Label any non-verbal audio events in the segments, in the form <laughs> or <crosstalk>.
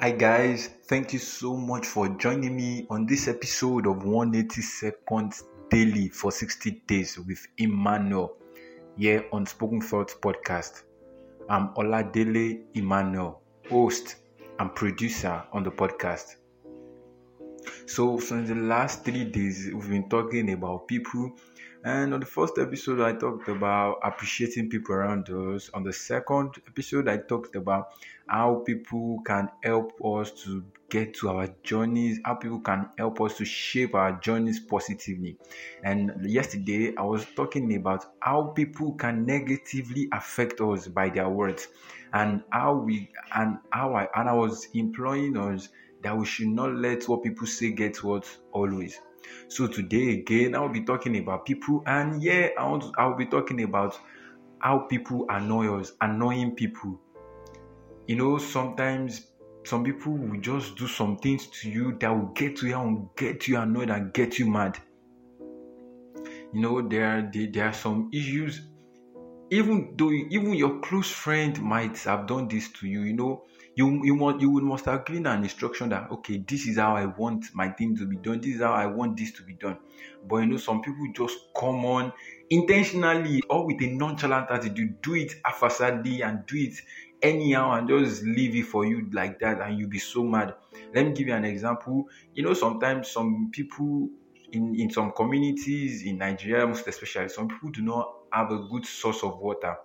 Hi, guys. Thank you so much for joining me on this episode of 180 Seconds Daily for 60 Days with Emmanuel here on Spoken Thoughts Podcast. I'm Oladele Emmanuel, host and producer on the podcast. So, since the last three days, we've been talking about people and on the first episode, I talked about appreciating people around us. On the second episode, I talked about how people can help us to get to our journeys, how people can help us to shape our journeys positively. And yesterday, I was talking about how people can negatively affect us by their words and how we and how I and I was imploring us that we should not let what people say get us always. So today again, I'll be talking about people, and yeah, I want to, I'll be talking about how people annoy us, annoying people. You know, sometimes some people will just do some things to you that will get you and get you annoyed and get you mad. You know, there there, there are some issues. Even though even your close friend might have done this to you, you know, you you must you would must have given an instruction that okay this is how i want my thing to be done this is how i want this to be done. But you know some people just come on intentionally or with a nonchalant attitude do it haphazardly and do it anyhow and just leave it for you like that and you'll be so mad. Let me give you an example. You know sometimes some people in in some communities in nigeria most especially some people do not have a good source of water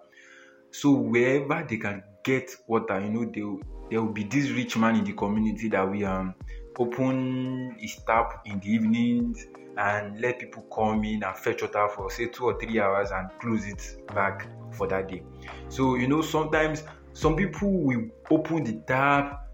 so wherever they can get water you know there will be this rich man in the community that we um, open his tap in the evenings and let people come in and fetch water for say two or three hours and close it back for that day. So you know sometimes some people will open the tap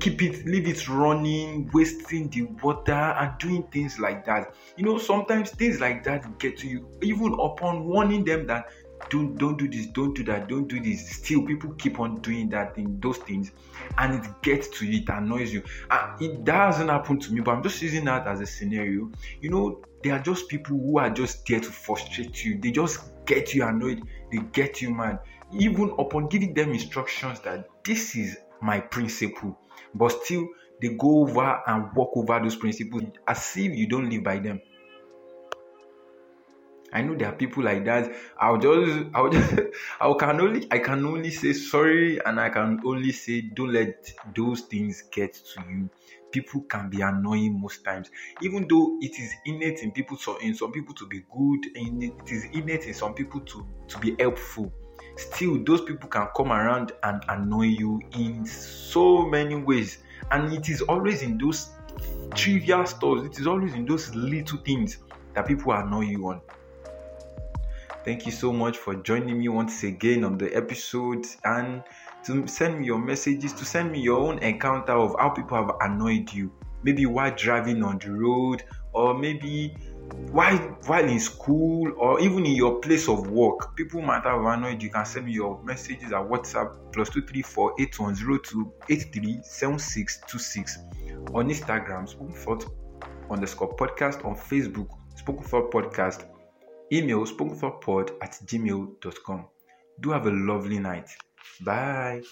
keep it leave it running wasting the water and doing things like that. You know sometimes things like that get to you even upon warning them that don't don't do this don't do that don't do this. Still people keep on doing that thing those things and it gets to you it annoys you. And it doesn't happen to me but i'm just using that as a scenario. You know they are just people who are just there to frustrate you. They just get you annoyed. They get you mad. Even upon giving them instructions that this is my principle but still they go over and walk over those principles as if you don't live by them I know there are people like that. I'll just, I'll just, <laughs> I can only, I can only say sorry, and I can only say don't let those things get to you. People can be annoying most times, even though it is innate in people, so in some people to be good, and it is innate in some people to to be helpful. Still, those people can come around and annoy you in so many ways, and it is always in those trivial stuff. It is always in those little things that people annoy you on. Thank you so much for joining me once again on the episode and to send me your messages, to send me your own encounter of how people have annoyed you. Maybe while driving on the road, or maybe while while in school, or even in your place of work. People might have annoyed you. Can send me your messages at WhatsApp plus two three four eight one zero two eight three seven six two six on Instagram, Spoken Thought underscore podcast on Facebook, Spoken Thought Podcast Email spokenthoughpod at gmail.com. Do have a lovely night. Bye.